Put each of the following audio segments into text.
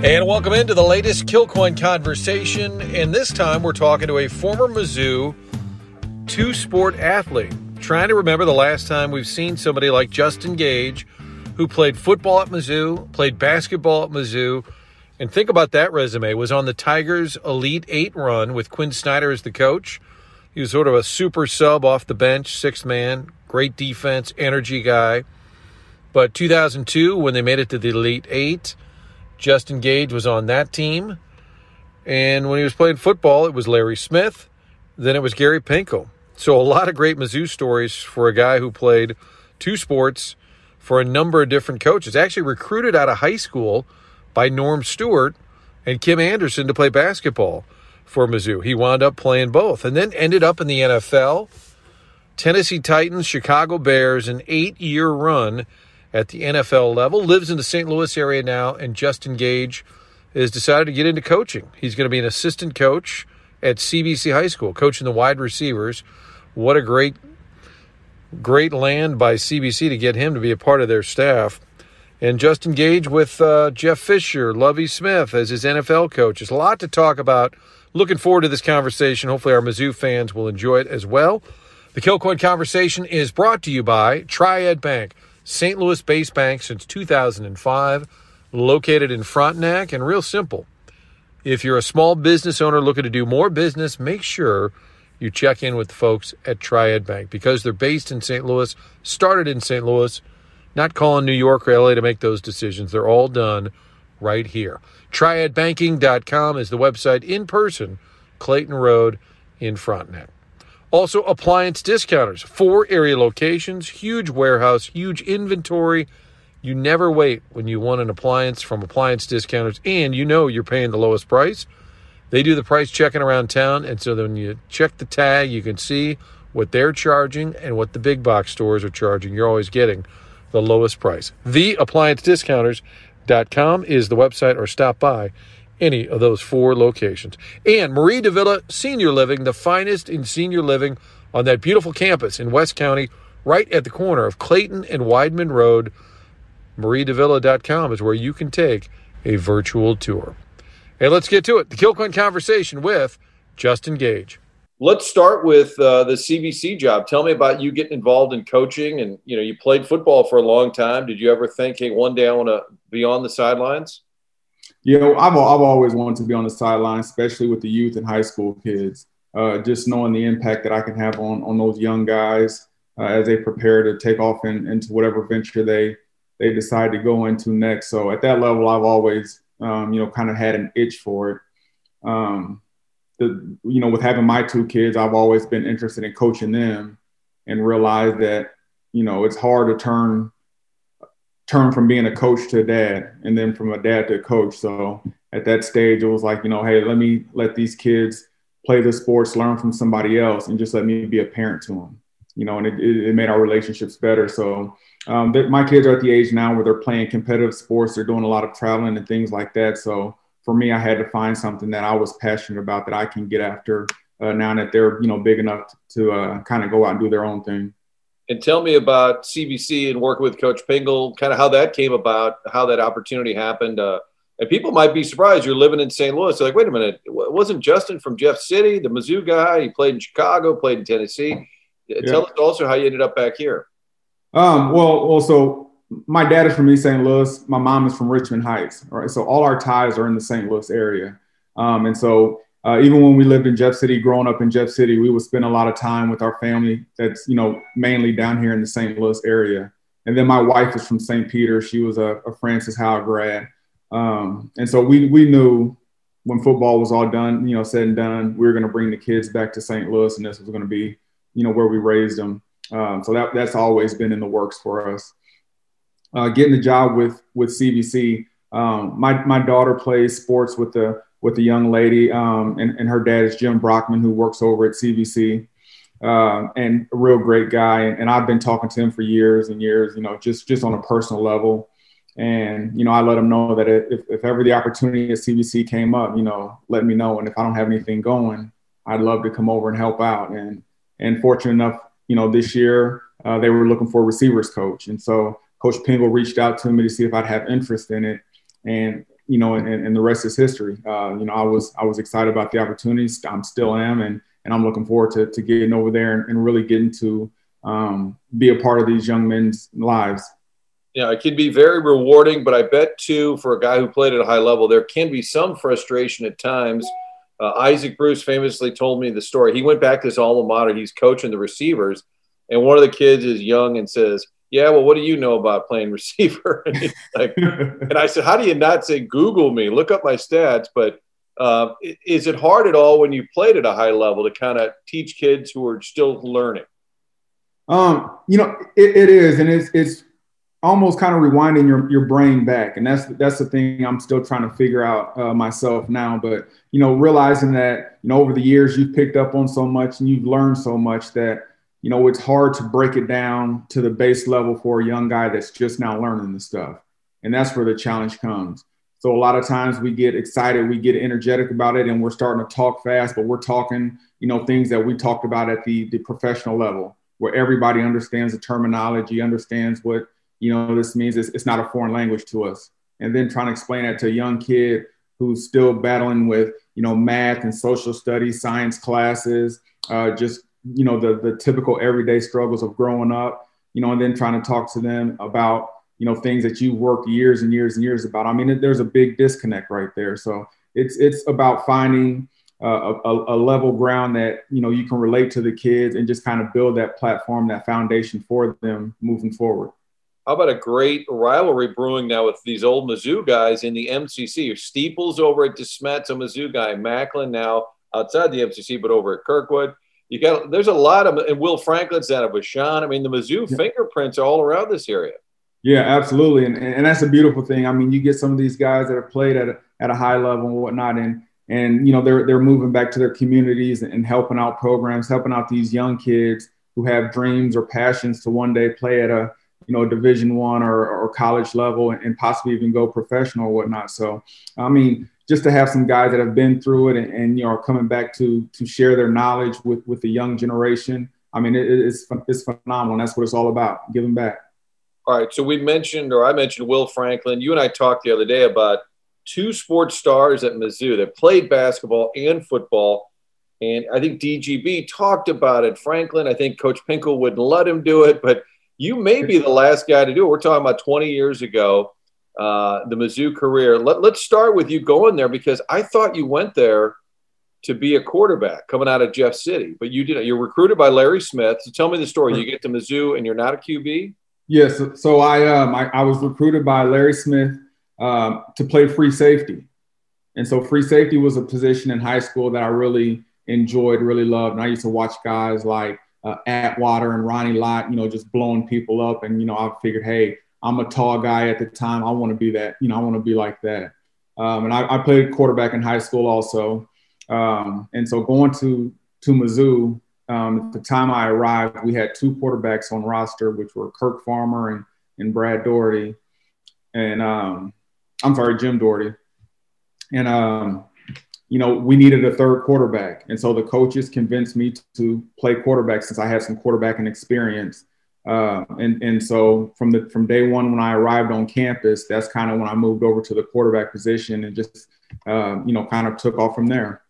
And welcome into the latest Kilcoyne conversation. And this time we're talking to a former Mizzou two sport athlete. Trying to remember the last time we've seen somebody like Justin Gage, who played football at Mizzou, played basketball at Mizzou, and think about that resume. Was on the Tigers Elite Eight run with Quin Snyder as the coach. He was sort of a super sub off the bench, sixth man, great defense, energy guy. But 2002, when they made it to the Elite Eight, Justin Gage was on that team. And when he was playing football, it was Larry Smith. Then it was Gary Pinkel. So a lot of great Mizzou stories for a guy who played two sports for a number of different coaches. Actually recruited out of high school by Norm Stewart and Kim Anderson to play basketball for Mizzou. He wound up playing both and then ended up in the NFL. Tennessee Titans, Chicago Bears, an eight year run at the NFL level, lives in the St. Louis area now, and Justin Gage has decided to get into coaching. He's going to be an assistant coach at CBC High School, coaching the wide receivers. What a great, great land by CBC to get him to be a part of their staff. And Justin Gage with uh, Jeff Fisher, Lovie Smith as his NFL coach. There's a lot to talk about. Looking forward to this conversation. Hopefully, our Mizzou fans will enjoy it as well. The Kilcoyne conversation is brought to you by Triad Bank. St. Louis based bank since 2005, located in Frontenac, and real simple. If you're a small business owner looking to do more business, make sure you check in with the folks at Triad Bank because they're based in St. Louis, started in St. Louis, not calling New York or LA to make those decisions. They're all done right here. TriadBanking.com is the website in person, Clayton Road in Frontenac. Also, appliance discounters, four area locations, huge warehouse, huge inventory. You never wait when you want an appliance from appliance discounters, and you know you're paying the lowest price. They do the price checking around town, and so when you check the tag, you can see what they're charging and what the big box stores are charging. You're always getting the lowest price. TheApplianceDiscounters.com is the website, or stop by any of those four locations. And Mari de Villa Senior Living, the finest in senior living on that beautiful campus in West County, right at the corner of Clayton and Weidman Road. MariDeVilla.com is where you can take a virtual tour. Hey, let's get to it. The Kilcoyne conversation with Justin Gage. Let's start with uh, the CBC job. Tell me about you getting involved in coaching, and you know you played football for a long time. Did you ever think, hey, one day I want to be on the sidelines? You know, I've, I've always wanted to be on the sideline, especially with the youth and high school kids. Uh, just knowing the impact that I can have on on those young guys uh, as they prepare to take off in, into whatever venture they they decide to go into next. So at that level, I've always um, you know kind of had an itch for it. Um, the you know with having my two kids, I've always been interested in coaching them and realized that you know it's hard to turn turn from being a coach to a dad and then from a dad to a coach. So at that stage, it was like, you know, hey, let me let these kids play the sports, learn from somebody else, and just let me be a parent to them. You know, and it, it made our relationships better. So um, my kids are at the age now where they're playing competitive sports. They're doing a lot of traveling and things like that. So for me, I had to find something that I was passionate about that I can get after uh, now that they're, you know, big enough to uh, kind of go out and do their own thing and tell me about CBC and working with Coach Pinkel, kind of how that came about, how that opportunity happened. Uh, and people might be surprised you're living in St. Louis. They're like, wait a minute, wasn't Justin from Jeff City, the Mizzou guy? He played in Chicago, played in Tennessee. Yeah. Tell us also how you ended up back here. Um, well, also, my dad is from East St. Louis. My mom is from Richmond Heights. All right, so all our ties are in the St. Louis area. Um, and so uh, even when we lived in Jeff City, growing up in Jeff City, we would spend a lot of time with our family. That's you know mainly down here in the St. Louis area. And then my wife is from St. Peter. She was a, a Francis Howell grad, um, and so we we knew when football was all done, you know, said and done, we were going to bring the kids back to St. Louis, and this was going to be you know where we raised them. Um, so that that's always been in the works for us. Uh, getting the job with with CBC, um, my my daughter plays sports with the with a young lady, um, and, and her dad is Jim Brockman, who works over at CBC, uh, and a real great guy. And I've been talking to him for years and years, you know, just just on a personal level. And you know, I let him know that if, if ever the opportunity at CBC came up, you know, let me know. And if I don't have anything going, I'd love to come over and help out. And and fortunate enough, you know, this year uh, they were looking for a receivers coach, and so Coach Pinkel reached out to me to see if I'd have interest in it. And you know, and, and the rest is history. Uh, you know, I was I was excited about the opportunities. I'm still am, and and I'm looking forward to, to getting over there and, and really getting to um, be a part of these young men's lives. Yeah, it can be very rewarding, but I bet too, for a guy who played at a high level, there can be some frustration at times. Uh, Isaac Bruce famously told me the story. He went back to his alma mater. He's coaching the receivers, and one of the kids is young and says, "Yeah, well, what do you know about playing receiver?" and, like, and I said, "How do you not say Google me? Look up my stats." But uh, is it hard at all when you played at a high level to kind of teach kids who are still learning? Um, you know, it, it is, and it's it's almost kind of rewinding your, your brain back, and that's that's the thing I'm still trying to figure out uh, myself now. But you know, realizing that you know over the years you've picked up on so much and you've learned so much that you know it's hard to break it down to the base level for a young guy that's just now learning the stuff, and that's where the challenge comes. So a lot of times we get excited, we get energetic about it, and we're starting to talk fast, but we're talking, you know, things that we talked about at the, the professional level, where everybody understands the terminology, understands what, you know, this means. It's, it's not a foreign language to us. And then trying to explain that to a young kid who's still battling with, you know, math and social studies, science classes, uh, just, you know, the, the typical everyday struggles of growing up, you know, and then trying to talk to them about, you know things that you worked years and years and years about i mean there's a big disconnect right there so it's it's about finding uh, a, a, level ground that you know you can relate to the kids and just kind of build that platform that foundation for them moving forward how about a great rivalry brewing now with these old Mizzou guys in the MCC? Steeples over at DeSmet's a Mizzou guy. Macklin now outside the MCC, but over at Kirkwood. You got there's a lot of and Will Franklin's out of Vashon. I mean, the Mizzou yeah. fingerprints are all around this area. Yeah, absolutely, and and that's a beautiful thing. I mean, you get some of these guys that have played at a, at a high level and whatnot, and and you know they're they're moving back to their communities and helping out programs, helping out these young kids who have dreams or passions to one day play at a you know Division One or, or college level and possibly even go professional or whatnot. So, I mean, just to have some guys that have been through it and, and you know are coming back to to share their knowledge with with the young generation. I mean, it, it's it's phenomenal. And that's what it's all about, giving back. All right. So we mentioned, or I mentioned Will Franklin. You and I talked the other day about two sports stars at Mizzou that played basketball and football. And I think DGB talked about it. Franklin, I think Coach Pinkel wouldn't let him do it, but you may be the last guy to do it. We're talking about 20 years ago, uh, the Mizzou career. Let, let's start with you going there because I thought you went there to be a quarterback coming out of Jeff City, but you didn't. You're recruited by Larry Smith. So tell me the story. You get to Mizzou and you're not a QB? Yes. So I, um, I, I was recruited by Larry Smith um, to play free safety, and so free safety was a position in high school that I really enjoyed, really loved. And I used to watch guys like uh, Atwater and Ronnie Lott, you know, just blowing people up. And you know, I figured, hey, I'm a tall guy at the time. I want to be that. You know, I want to be like that. Um, and I, I, played quarterback in high school also. Um, and so going to to Mizzou, um, at the time I arrived, we had two quarterbacks on roster, which were Kirk Farmer and, and Brad Daugherty. And um, I'm sorry, Jim Daugherty. And, um, you know, we needed a third quarterback. And so the coaches convinced me to play quarterback since I had some quarterbacking experience. Uh, and, and so from the from day one when I arrived on campus, that's kind of when I moved over to the quarterback position and just, uh, you know, kind of took off from there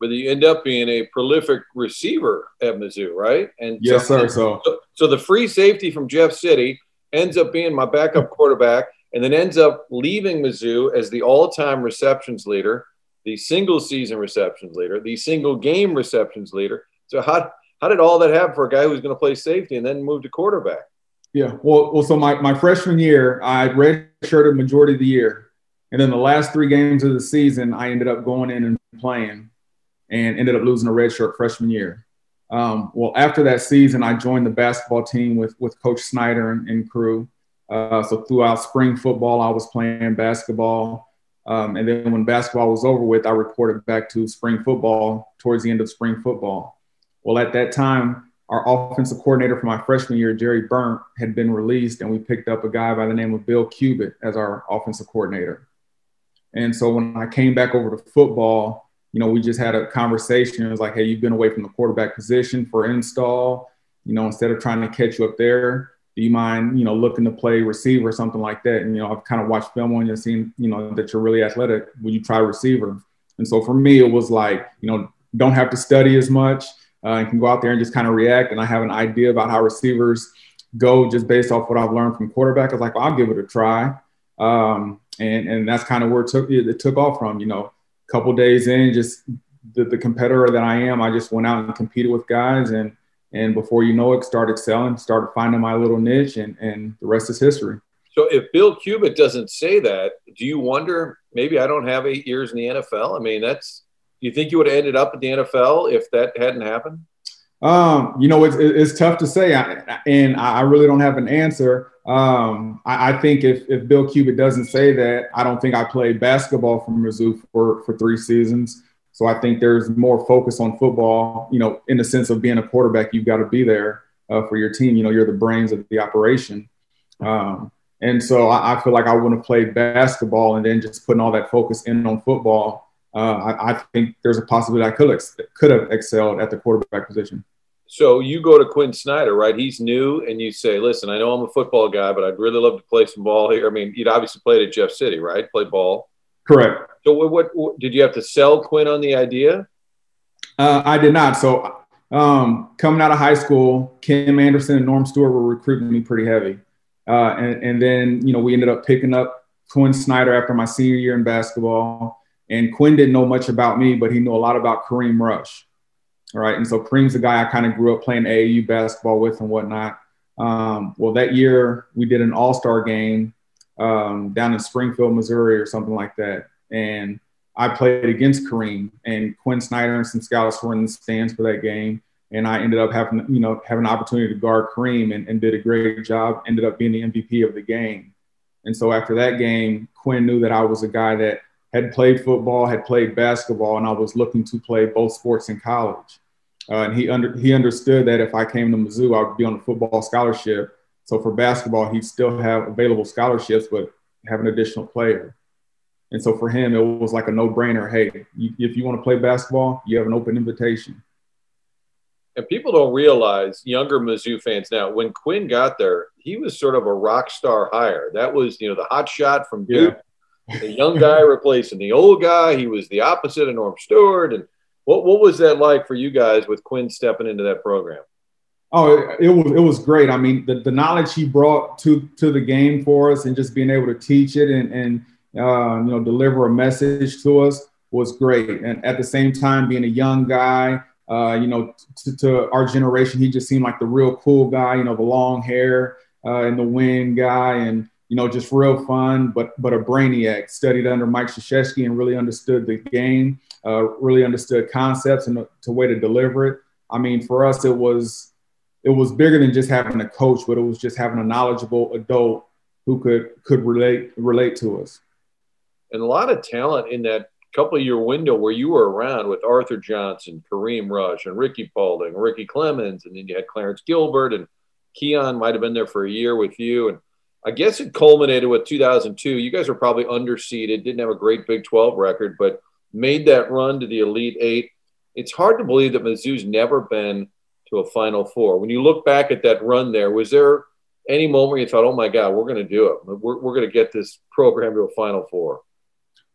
but you end up being a prolific receiver at Mizzou, right? And yes, so, sir. So. so, so the free safety from Jeff City ends up being my backup quarterback, and then ends up leaving Mizzou as the all-time receptions leader, the single season receptions leader, the single game receptions leader. So how how did all that happen for a guy who's going to play safety and then move to quarterback? Yeah, well, well, so my, my freshman year, I redshirted majority of the year, and then the last three games of the season, I ended up going in and playing and ended up losing a redshirt freshman year. Um, well, after that season, I joined the basketball team with, with Coach Snyder and, and crew. Uh, so throughout spring football, I was playing basketball. Um, and then when basketball was over with, I reported back to spring football towards the end of spring football. Well, at that time, our offensive coordinator for my freshman year, Jerry Berndt, had been released, and we picked up a guy by the name of Bill Cubit as our offensive coordinator. And so when I came back over to football, you know, we just had a conversation. It was like, hey, you've been away from the quarterback position for install. You know, instead of trying to catch you up there, do you mind, you know, looking to play receiver or something like that? And, you know, I've kind of watched film on you, seen, you know, that you're really athletic. Would you try receiver? And so for me, it was like, you know, don't have to study as much uh, and can go out there and just kind of react. And I have an idea about how receivers go just based off what I've learned from quarterback. I was like, well, I'll give it a try. Um, and, and that's kind of where it took, it took off from, you know, a couple days in, just the, the competitor that I am, I just went out and competed with guys and, and before you know it, started selling, started finding my little niche, and, and the rest is history. So if Bill Cubit doesn't say that, do you wonder maybe I don't have eight years in the NFL? I mean, that's you think you would have ended up at the NFL if that hadn't happened? Um, you know, it's, it's tough to say, and I really don't have an answer. Um, I, I, think if, if Bill Cubit doesn't say that, I don't think I played basketball for Mizzou for, for three seasons. So I think there's more focus on football, you know, in the sense of being a quarterback, you've got to be there uh, for your team. You know, you're the brains of the operation. Um, and so I, I, feel like I wouldn't have played basketball and then just putting all that focus in on football. Uh, I, I, think there's a possibility I could ex- could have excelled at the quarterback position. So you go to Quin Snyder, right? He's new, and you say, "Listen, I know I'm a football guy, but I'd really love to play some ball here." I mean, you'd obviously played at Jeff City, right? Played ball. Correct. So what, what, what, did you have to sell Quin on the idea? Uh, I did not. So um, coming out of high school, Kim Anderson and Norm Stewart were recruiting me pretty heavy, uh, and, and, then you know we ended up picking up Quin Snyder after my senior year in basketball. And Quin didn't know much about me, but he knew a lot about Kareem Rush. All right, and so Kareem's the guy I kind of grew up playing AAU basketball with and whatnot. Um, well, that year we did an All Star game um, down in Springfield, Missouri, or something like that. And I played against Kareem, and Quin Snyder and some scouts were in the stands for that game. And I ended up having, you know, having an opportunity to guard Kareem and, and did a great job. Ended up being the MVP of the game. And so after that game, Quin knew that I was a guy that had played football, had played basketball, and I was looking to play both sports in college. Uh, and he under he understood that if I came to Mizzou, I would be on a football scholarship so for basketball, he'd still have available scholarships, but have an additional player. And so for him, it was like a no brainer. Hey, you, if you want to play basketball, you have an open invitation. And people don't realize, younger Mizzou fans now, when Quin got there, he was sort of a rock star hire. That was, you know, the hot shot from Duke, yeah. The young guy replacing the old guy. He was the opposite of Norm Stewart. And what, what was that like for you guys with Quin stepping into that program? Oh, it, it, was it was great. I mean, the, the knowledge he brought to to the game for us, and just being able to teach it and and uh, you know deliver a message to us was great. And at the same time, being a young guy, uh, you know, to, to, our generation, he just seemed like the real cool guy. You know, the long hair uh, and the wind guy, and you know, just real fun, but but a brainiac. Studied under Mike Krzyzewski and really understood the game, uh, really understood concepts and the way to deliver it. I mean, for us, it was it was bigger than just having a coach, but it was just having a knowledgeable adult who could could relate relate to us. And a lot of talent in that couple year window where you were around with Arthur Johnson, Kareem Rush, and Rickey Paulding, Ricky Clemons, and then you had Clarence Gilbert and Keyon might have been there for a year with you. And I guess it culminated with 2002. You guys were probably underseeded, didn't have a great Big 12 record, but made that run to the Elite Eight. It's hard to believe that Mizzou's never been to a Final Four. When you look back at that run there, was there any moment where you thought, oh my God, we're going to do it? We're, we're going to get this program to a Final Four?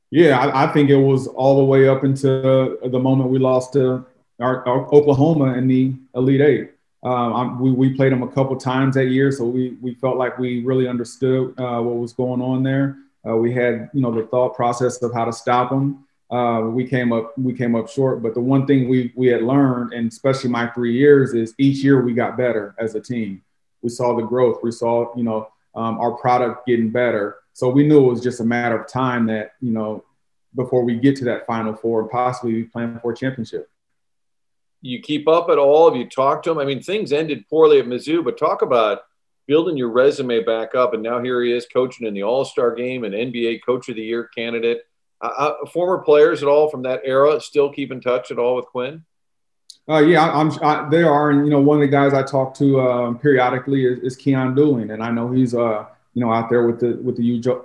Yeah, I, I, think it was all the way up into the moment we lost to our, our Oklahoma in the Elite Eight. Um, we, we played them a couple times that year, so we, we felt like we really understood uh, what was going on there. Uh, we had, you know, the thought process of how to stop them uh, we came up we came up short. But the one thing we we had learned, and especially my three years, is each year we got better as a team. We saw the growth. We saw you know um, our product getting better. So we knew it was just a matter of time that you know before we get to that Final Four and possibly be playing for a championship. You keep up at all? Have you talked to him? I mean, things ended poorly at Mizzou, but talk about building your resume back up. And now here he is coaching in the All Star game, an NBA Coach of the Year candidate uh, uh, former players at all from that era still keep in touch at all with Quin? Uh, yeah, I'm. I, they are, and you know, one of the guys I talk to um, periodically is, is Keyon Dooling, and I know he's uh, you know, out there with the with the Utah,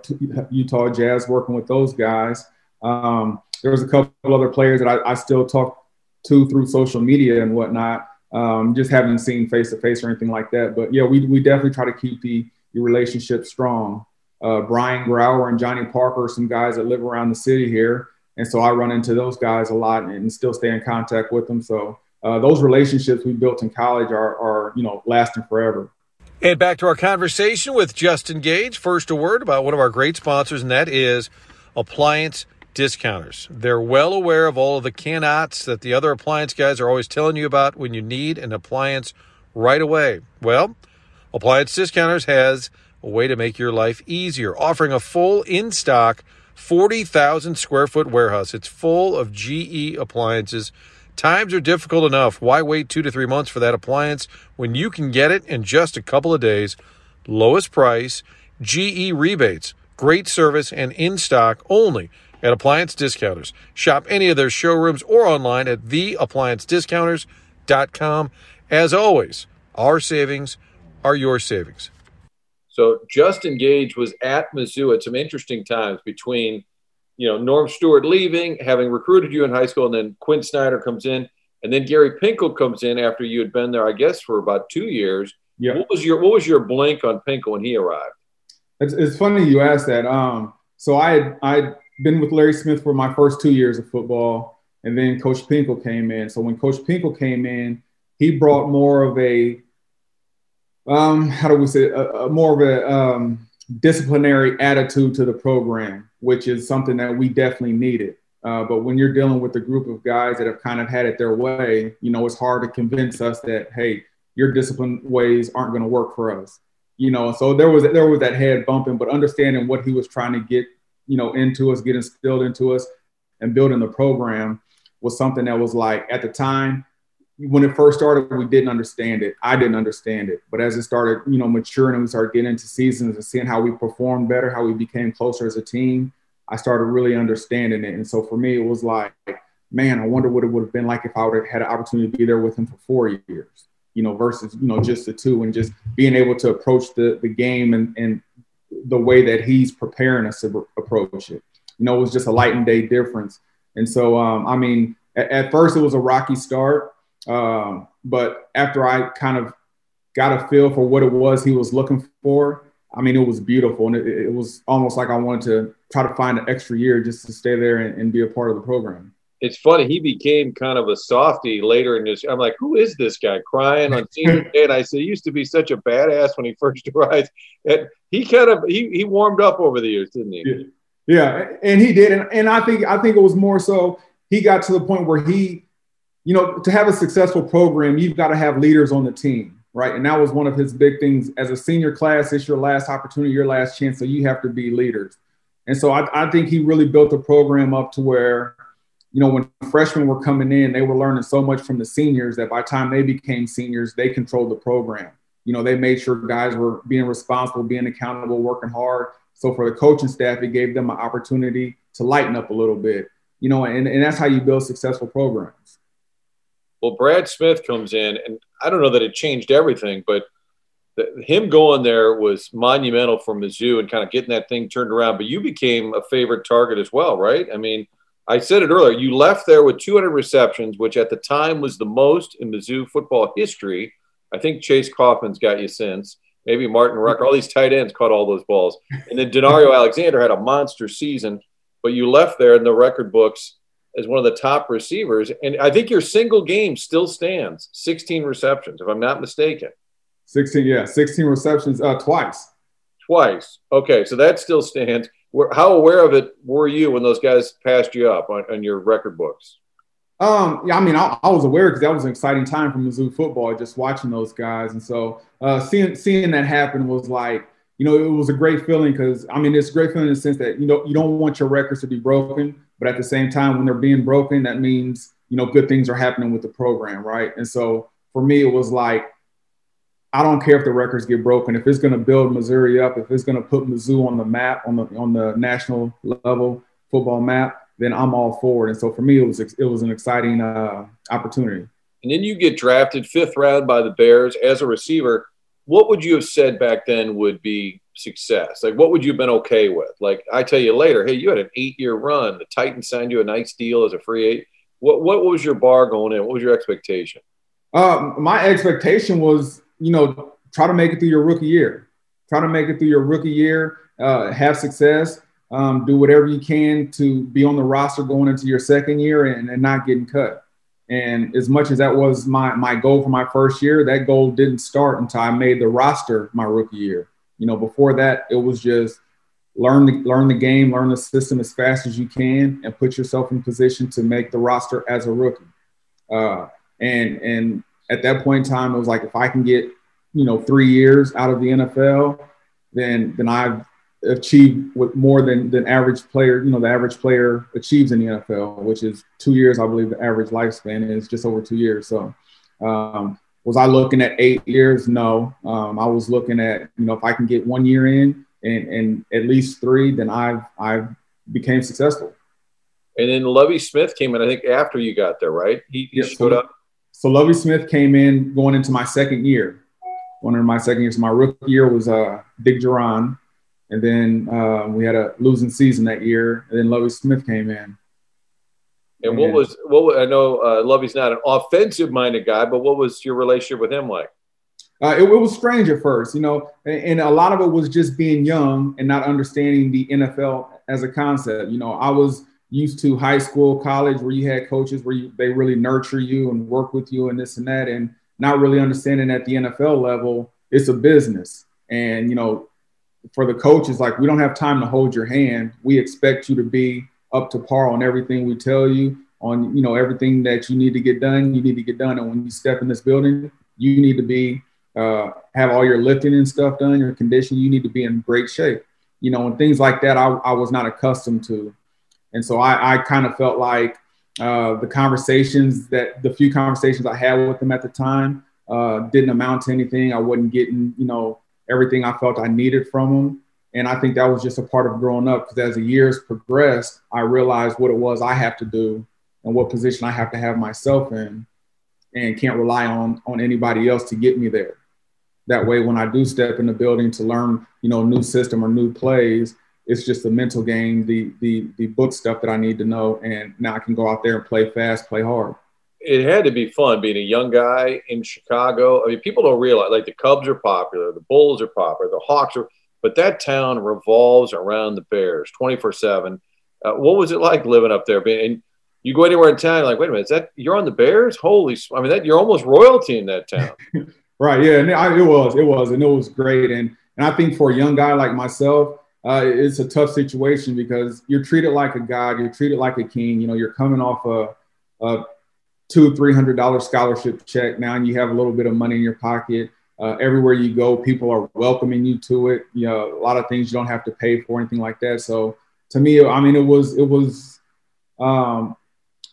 Utah Jazz, working with those guys. Um, there was a couple other players that I, I, still talk to through social media and whatnot. Um, just haven't seen face to face or anything like that. But yeah, we, we definitely try to keep the, the relationship strong. Uh, Brian Grawer and Johnny Parker are some guys that live around the city here. And so I run into those guys a lot and still stay in contact with them. So uh, those relationships we built in college are, are, you know, lasting forever. And back to our conversation with Justin Gage. First, a word about one of our great sponsors, and that is Appliance Discounters. They're well aware of all of the cannots that the other appliance guys are always telling you about when you need an appliance right away. Well, Appliance Discounters has a way to make your life easier, offering a full in stock 40,000 square foot warehouse. It's full of GE appliances. Times are difficult enough. Why wait two to three months for that appliance when you can get it in just a couple of days? Lowest price, GE rebates, great service, and in stock only at Appliance Discounters. Shop any of their showrooms or online at theappliancediscounters.com. As always, our savings are your savings. So Justin Gage was at Mizzou at some interesting times between, you know, Norm Stewart leaving, having recruited you in high school, and then Quin Snyder comes in, and then Gary Pinkel comes in after you had been there, I guess, for about two years. Yeah. What was your What was your blink on Pinkel when he arrived? It's, it's funny you asked that. Um, so I I been with Larry Smith for my first two years of football, and then Coach Pinkel came in. So when Coach Pinkel came in, he brought more of a um, how do we say a, a more of a um, disciplinary attitude to the program, which is something that we definitely needed. Uh, but when you're dealing with a group of guys that have kind of had it their way, you know, it's hard to convince us that hey, your discipline ways aren't going to work for us. You know, so there was there was that head bumping, but understanding what he was trying to get, you know, into us, get instilled into us, and building the program was something that was like at the time when it first started, we didn't understand it. I didn't understand it. But as it started, you know, maturing and we started getting into seasons and seeing how we performed better, how we became closer as a team, I started really understanding it. And so for me, it was like, man, I wonder what it would have been like if I would have had an opportunity to be there with him for four years, you know, versus, you know, just the two and just being able to approach the, the game and, and the way that he's preparing us to approach it. You know, it was just a light and day difference. And so, um, I mean, at, at first it was a rocky start um, but after I kind of got a feel for what it was he was looking for, I mean, it was beautiful. And it, it was almost like I wanted to try to find an extra year just to stay there and, and be a part of the program it's funny. He became kind of a softy later in his. I'm like, who is this guy crying on senior day? And I said, he used to be such a badass when he first arrived. And he kind of he he warmed up over the years, didn't he? Yeah, yeah. and he did. And, and I think I think it was more so he got to the point where he you know, to have a successful program, you've got to have leaders on the team, right? And that was one of his big things. As a senior class, it's your last opportunity, your last chance. So you have to be leaders. And so I, I think he really built the program up to where, you know, when freshmen were coming in, they were learning so much from the seniors that by the time they became seniors, they controlled the program. You know, they made sure guys were being responsible, being accountable, working hard. So for the coaching staff, it gave them an opportunity to lighten up a little bit, you know, and, and that's how you build successful programs. Well, Brad Smith comes in, and I don't know that it changed everything, but the, him going there was monumental for Mizzou and kind of getting that thing turned around. But you became a favorite target as well, right? I mean, I said it earlier. You left there with 200 receptions, which at the time was the most in Mizzou football history. I think Chase Coffman's got you since. Maybe Martin Rucker. All these tight ends caught all those balls. And then Danario Alexander had a monster season, but you left there in the record books as one of the top receivers. And I think your single game still stands 16 receptions, if I'm not mistaken. 16, yeah, 16 receptions uh, twice. Twice. Okay, so that still stands. How aware of it were you when those guys passed you up on, on your record books? Um, yeah, I mean, I, I was aware because that was an exciting time for Mizzou football, just watching those guys, and so uh, seeing seeing that happen was like, you know, it was a great feeling because I mean, it's a great feeling in the sense that you know you don't want your records to be broken, but at the same time, when they're being broken, that means, you know, good things are happening with the program, right? And so for me, it was like, I don't care if the records get broken. If it's going to build Missouri up, if it's going to put Mizzou on the map, on the on the national level football map, then I'm all for it. And so for me, it was it was an exciting uh, opportunity. And then you get drafted fifth round by the Bears as a receiver. What would you have said back then would be success? Like, what would you have been okay with? Like, I tell you later, hey, you had an eight year run. The Titans signed you a nice deal as a free agent. What, what was your bar going in? What was your expectation? Uh, my expectation was, you know, try to make it through your rookie year. Try to make it through your rookie year, uh, have success, um, do whatever you can to be on the roster going into your second year and, and not getting cut. And as much as that was my my goal for my first year, that goal didn't start until I made the roster my rookie year. You know, before that, it was just learn the learn the game, learn the system as fast as you can, and put yourself in position to make the roster as a rookie. Uh, and and at that point in time, it was like if I can get you know three years out of the NFL, then then I've achieved with more than than average player. You know, the average player achieves in the NFL, which is two years. I believe the average lifespan is just over two years. So. Um, was I looking at eight years? No. Um, I was looking at, you know, if I can get one year in and, and at least three, then I've, I've became successful. And then Lovie Smith came in, I think, after you got there, right? He, he showed up. So Lovie Smith came in going into my second year. One of my second years. My rookie year was uh, Dick Jauron, And then uh, we had a losing season that year. And then Lovie Smith came in. And what was what I know uh, Lovie's not an offensive minded guy, but what was your relationship with him like? Uh, it, it, was strange at first, you know, and, and, a lot of it was just being young and not understanding the NFL as a concept. You know, I was used to high school, college, where you had coaches where you, they really nurture you and work with you and this and that, and not really understanding at the NFL level, it's a business. And you know, for the coaches, like we don't have time to hold your hand. We expect you to be up to par on everything we tell you on you know everything that you need to get done you need to get done and when you step in this building you need to be uh, have all your lifting and stuff done your condition you need to be in great shape you know and things like that i, I was not accustomed to and so i, I kind of felt like uh, the conversations that the few conversations i had with them at the time uh, didn't amount to anything i wasn't getting you know everything i felt i needed from them and I think that was just a part of growing up because as the years progressed, I realized what it was I have to do and what position I have to have myself in and can't rely on on anybody else to get me there. That way, when I do step in the building to learn, you know, a new system or new plays, it's just the mental game, the the the book stuff that I need to know, and now I can go out there and play fast, play hard. It had to be fun being a young guy in Chicago. I mean, people don't realize like the Cubs are popular, the Bulls are popular, the Hawks are but that town revolves around the Bears 24 uh, 7. What was it like living up there? And you go anywhere in town, like, wait a minute, is that you're on the Bears? Holy, I mean, that you're almost royalty in that town. right. Yeah. And it was, it was, and it was great. And, and I think for a young guy like myself, uh, it's a tough situation because you're treated like a god, you're treated like a king. You know, you're coming off a, a two, three hundred dollar scholarship check now, and you have a little bit of money in your pocket. Uh, everywhere you go, people are welcoming you to it. You know, a lot of things you don't have to pay for, anything like that. So to me, I mean, it was it was um,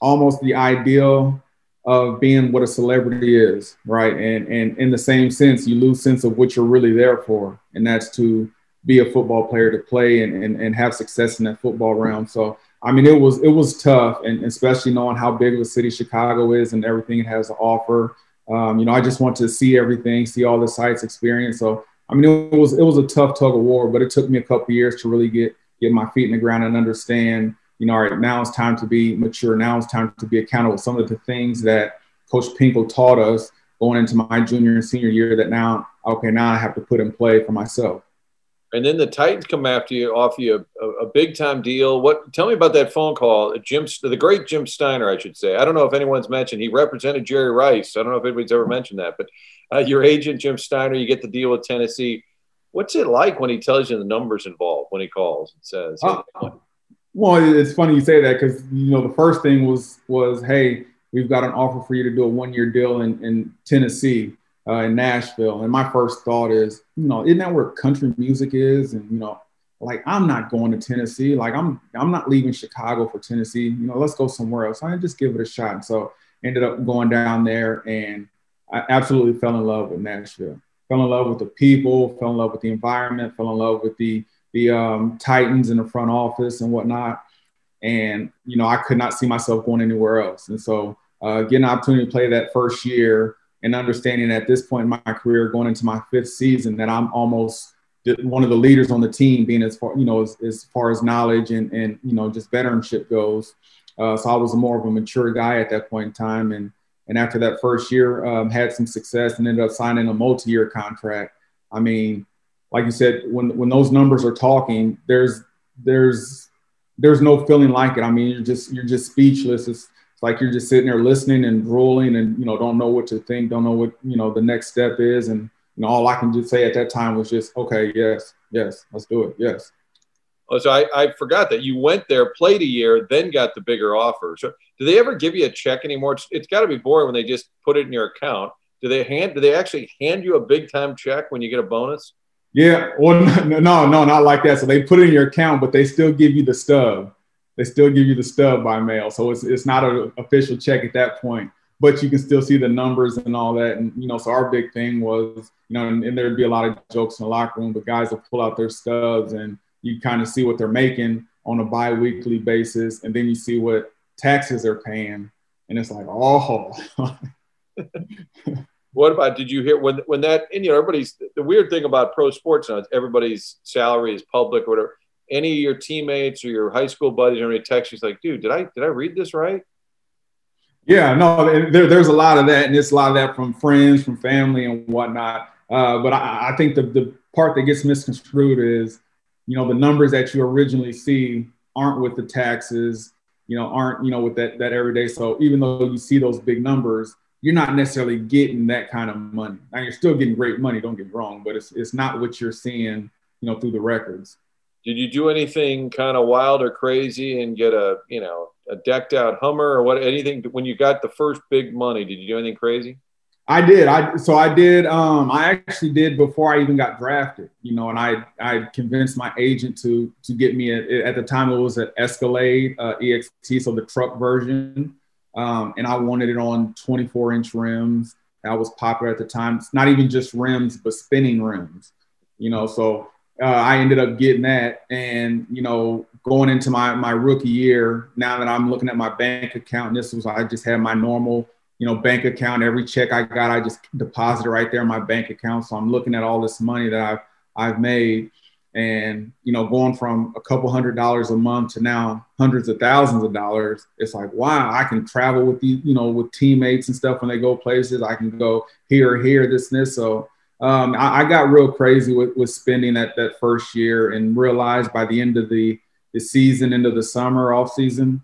almost the ideal of being what a celebrity is, right? And and in the same sense, you lose sense of what you're really there for, and that's to be a football player, to play and and, and have success in that football realm. So I mean, it was it was tough, and especially knowing how big of a city Chicago is and everything it has to offer. Um, you know, I just want to see everything, see all the sights, experience. So, I mean, it was it was a tough tug of war, but it took me a couple years to really get get my feet in the ground and understand. You know, all right, now it's time to be mature. Now it's time to be accountable. Some of the things that Coach Pinkel taught us going into my junior and senior year that now, okay, now I have to put in play for myself and then the Titans come after you, offer you a, a, big time deal. What? Tell me about that phone call. Jim, the great Jim Steiner, I should say. I don't know if anyone's mentioned he represented Jerry Rice. I don't know if anybody's ever mentioned that, but uh, your agent Jim Steiner, you get the deal with Tennessee. What's it like when he tells you the numbers involved when he calls and says? Hey, uh, well, it's funny you say that because you know the first thing was was hey, we've got an offer for you to do a one year deal in, in Tennessee uh, in Nashville. And my first thought is, you know, isn't that where country music is? And you know, like I'm not going to Tennessee. Like I'm I'm not leaving Chicago for Tennessee. You know, let's go somewhere else. I just give it a shot. And so ended up going down there and I absolutely fell in love with Nashville. Fell in love with the people, fell in love with the environment, fell in love with the the um, Titans in the front office and whatnot. And you know, I could not see myself going anywhere else. And so uh, getting an opportunity to play that first year and understanding at this point in my career, going into my fifth season, that I'm almost one of the leaders on the team, being as far you know as, as far as knowledge and and you know just veteranship goes. Uh, so I was more of a mature guy at that point in time, and and after that first year, um, had some success and ended up signing a multi-year contract. I mean, like you said, when when those numbers are talking, there's there's there's no feeling like it. I mean, you're just you're just speechless. It's, it's like you're just sitting there listening and drooling, and you know, don't know what to think, don't know what you know the next step is, and you know, all I can just say at that time was just, okay, yes, yes, let's do it, yes. Oh, so I, I forgot that you went there, played a year, then got the bigger offer. So do they ever give you a check anymore? It's, it's got to be boring when they just put it in your account. Do they hand? Do they actually hand you a big time check when you get a bonus? Yeah, well, no, no, no, not like that. So they put it in your account, but they still give you the stub. They still give you the stub by mail. So it's it's not an official check at that point, but you can still see the numbers and all that. And you know, so our big thing was, you know, and, and there'd be a lot of jokes in the locker room, but guys will pull out their stubs and you kind of see what they're making on a biweekly basis, and then you see what taxes they're paying, and it's like, oh. what about? Did you hear when when that? And you know, everybody's the weird thing about pro sports now everybody's salary is public or whatever. Any of your teammates or your high school buddies or any text you like, dude, did I did I read this right? Yeah, no, there, there's a lot of that, and it's a lot of that from friends, from family, and whatnot. Uh, but I, I think the the part that gets misconstrued is you know the numbers that you originally see aren't with the taxes you know aren't you know with that that everyday so even though you see those big numbers you're not necessarily getting that kind of money now you're still getting great money don't get wrong but it's it's not what you're seeing you know through the records did you do anything kind of wild or crazy and get a you know a decked out hummer or what anything when you got the first big money did you do anything crazy I did. I so I did. Um, I actually did before I even got drafted. You know, and I I convinced my agent to to get me a, at the time it was an Escalade uh, EXT, so the truck version, um, and I wanted it on 24 inch rims. That was popular at the time. It's not even just rims, but spinning rims. You know, so uh, I ended up getting that, and you know, going into my my rookie year. Now that I'm looking at my bank account, this was I just had my normal you know, bank account. Every check I got, I just deposited right there in my bank account. So I'm looking at all this money that I've I've made, and you know, going from a couple hundred dollars a month to now hundreds of thousands of dollars. It's like, wow, I can travel with these, you know, with teammates and stuff when they go places. I can go here, here, this, and this. So um, I, I, got real crazy with, with spending that that first year, and realized by the end of the the season, into the summer off season,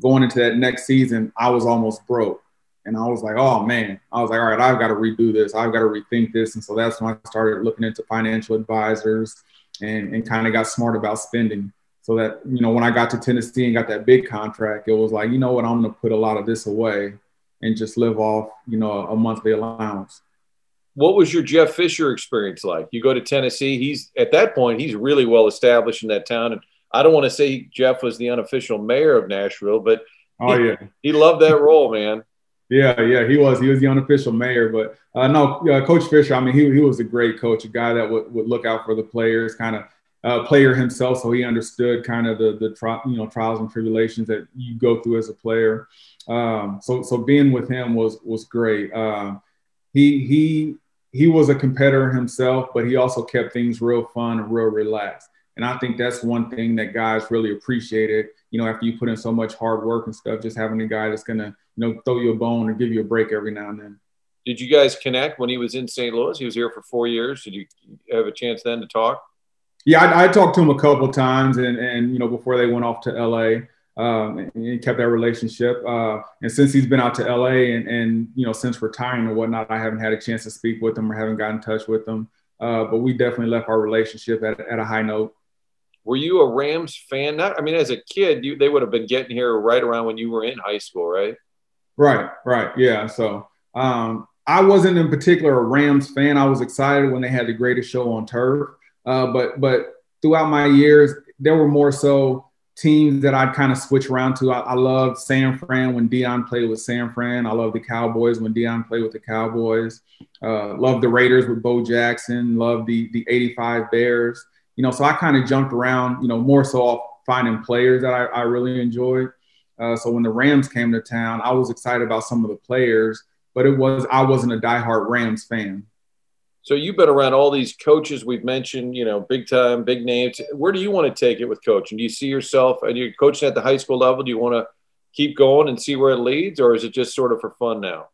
going into that next season, I was almost broke and I was like, oh man, I was like, all right, I've got to redo this. I've got to rethink this. And so that's when I started looking into financial advisors and, and kind of got smart about spending. So that, you know, when I got to Tennessee and got that big contract, it was like, you know what, I'm going to put a lot of this away and just live off, you know, a monthly allowance. What was your Jeff Fisher experience like? You go to Tennessee, he's at that point, he's really well established in that town. And I don't want to say Jeff was the unofficial mayor of Nashville, but oh, he, yeah. he loved that role, man. Yeah, yeah, he was. He was the unofficial mayor, but uh, no, uh, Coach Fisher. I mean, he he was a great coach, a guy that would, would look out for the players, kind of uh, player himself, so he understood kind of the the tri- you know trials and tribulations that you go through as a player. Um, so so being with him was was great. Uh, he he he was a competitor himself, but he also kept things real fun and real relaxed. And I think that's one thing that guys really appreciated. You know, after you put in so much hard work and stuff, just having a guy that's gonna you know, throw you a bone or give you a break every now and then. Did you guys connect when he was in St. Louis? He was here for four years. Did you have a chance then to talk? Yeah, I, I talked to him a couple times, and and you know before they went off to L.A. Um, and kept that relationship. Uh, and since he's been out to LA and, and, you know, since retiring and whatnot, I haven't had a chance to speak with him or haven't got in touch with him. Uh, but we definitely left our relationship at, at a high note. Were you a Rams fan? Not, I mean, as a kid, you, they would have been getting here right around when you were in high school, right? Right, right. Yeah. So um, I wasn't in particular a Rams fan. I was excited when they had the greatest show on turf. Uh, but but throughout my years, there were more so teams that I'd kind of switch around to. I, I loved San Fran when Deion played with San Fran. I love the Cowboys when Deion played with the Cowboys. Uh, love the Raiders with Bo Jackson. Love the the '85 Bears. You know, so I kind of jumped around. You know, more so off finding players that I, I really enjoyed. Uh, so when the Rams came to town, I was excited about some of the players, but it was I wasn't a diehard Rams fan. So you've been around all these coaches we've mentioned, you know, big time, big names. Where do you want to take it with coaching? Do you see yourself and you're coaching at the high school level? Do you want to keep going and see where it leads, or is it just sort of for fun now?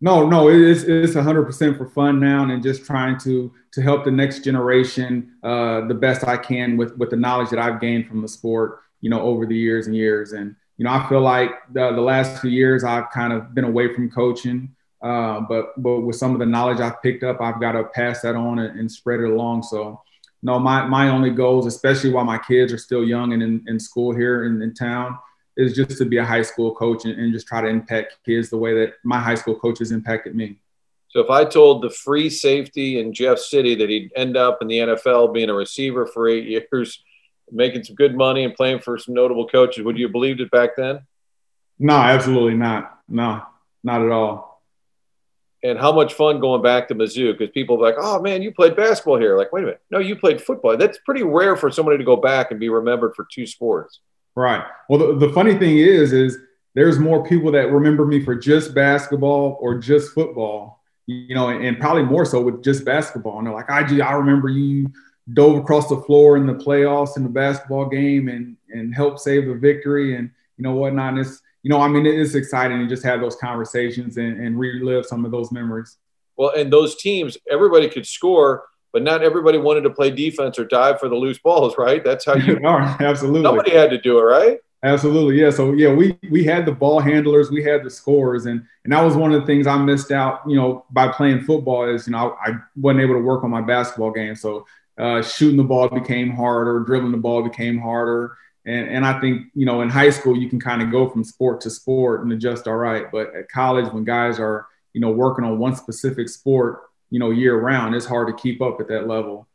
No, no, it's it's hundred percent for fun now, and just trying to to help the next generation uh, the best I can with with the knowledge that I've gained from the sport, you know, over the years and years. And you know, I feel like the, the last few years I've kind of been away from coaching, uh, but but with some of the knowledge I've picked up, I've got to pass that on and, and spread it along. So, no, my my only goals, especially while my kids are still young and in, in school here in, in town is just to be a high school coach and, and, just try to impact kids the way that my high school coaches impacted me. So if I told the free safety in Jeff City that he'd end up in the NFL being a receiver for eight years, making some good money and playing for some notable coaches, would you have believed it back then? No, absolutely not. No, not at all. And how much fun going back to Mizzou? Because people like, oh man, you played basketball here. Like, wait a minute. No, you played football. That's pretty rare for somebody to go back and be remembered for two sports. Right. Well, the, the funny thing is, is there's more people that remember me for just basketball or just football, you know, and, and probably more so with just basketball. And they're like, I, I remember you dove across the floor in the playoffs in the basketball game and and helped save the victory and you know whatnot. And it's you know, I mean, it's exciting to just have those conversations and, and relive some of those memories. Well, and those teams, everybody could score, but not everybody wanted to play defense or dive for the loose balls, right? That's how you. Are. Absolutely. Somebody had to do it, right? Absolutely, yeah. So yeah, we we had the ball handlers, we had the scores, and and that was one of the things I missed out, you know, by playing football is you know I, I wasn't able to work on my basketball game, so uh, shooting the ball became harder, dribbling the ball became harder, and and I think you know in high school you can kind of go from sport to sport and adjust all right, but at college when guys are you know working on one specific sport, you know, year round, it's hard to keep up at that level.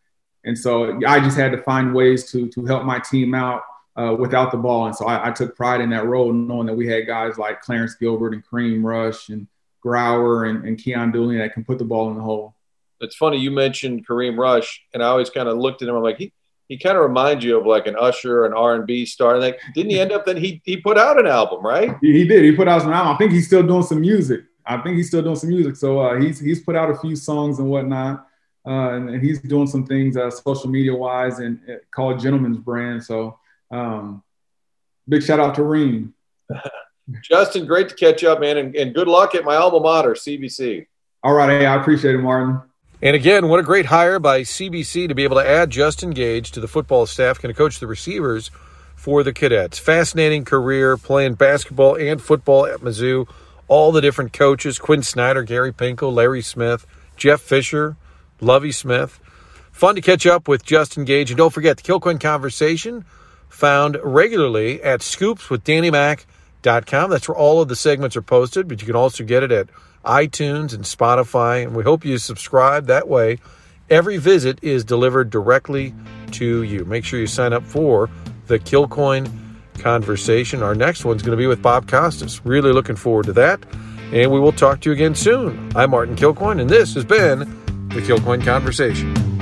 And so I just had to find ways to to help my team out uh, without the ball. And so I, I, took pride in that role, knowing that we had guys like Clarence Gilbert and Kareem Rush and Grawer and, and Keyon Dooling that can put the ball in the hole. It's funny you mentioned Kareem Rush, and I always kind of looked at him. I'm like, he he kind of reminds you of like an Usher, an R and B star. Like, didn't he end up? Then he he put out an album, right? He, did. He put out some album. I think he's still doing some music. I think he's still doing some music. So uh, he's he's put out a few songs and whatnot, uh, and, and, he's doing some things uh, social media wise and uh, called Gentleman's Brand. So um, big shout out to Reem. Justin, great to catch up, man, and, and, good luck at my alma mater, CBC. All right, hey, I appreciate it, Martin. And again, what a great hire by CBC to be able to add Justin Gage to the football staff, going to coach the receivers for the cadets. Fascinating career playing basketball and football at Mizzou all the different coaches Quin Snyder, Gary Pinkel, Larry Smith, Jeff Fisher, Lovie Smith. Fun to catch up with Justin Gage. And don't forget the Kilcoyne Conversation found regularly at scoopswithdannymac.com. That's where all of the segments are posted, but you can also get it at iTunes and Spotify. And we hope you subscribe that way. Every visit is delivered directly to you. Make sure you sign up for the Kilcoyne conversation. Our next one's going to be with Bob Costas. Really looking forward to that. And we will talk to you again soon. I'm Martin Kilcoyne, and this has been the Kilcoyne Conversation.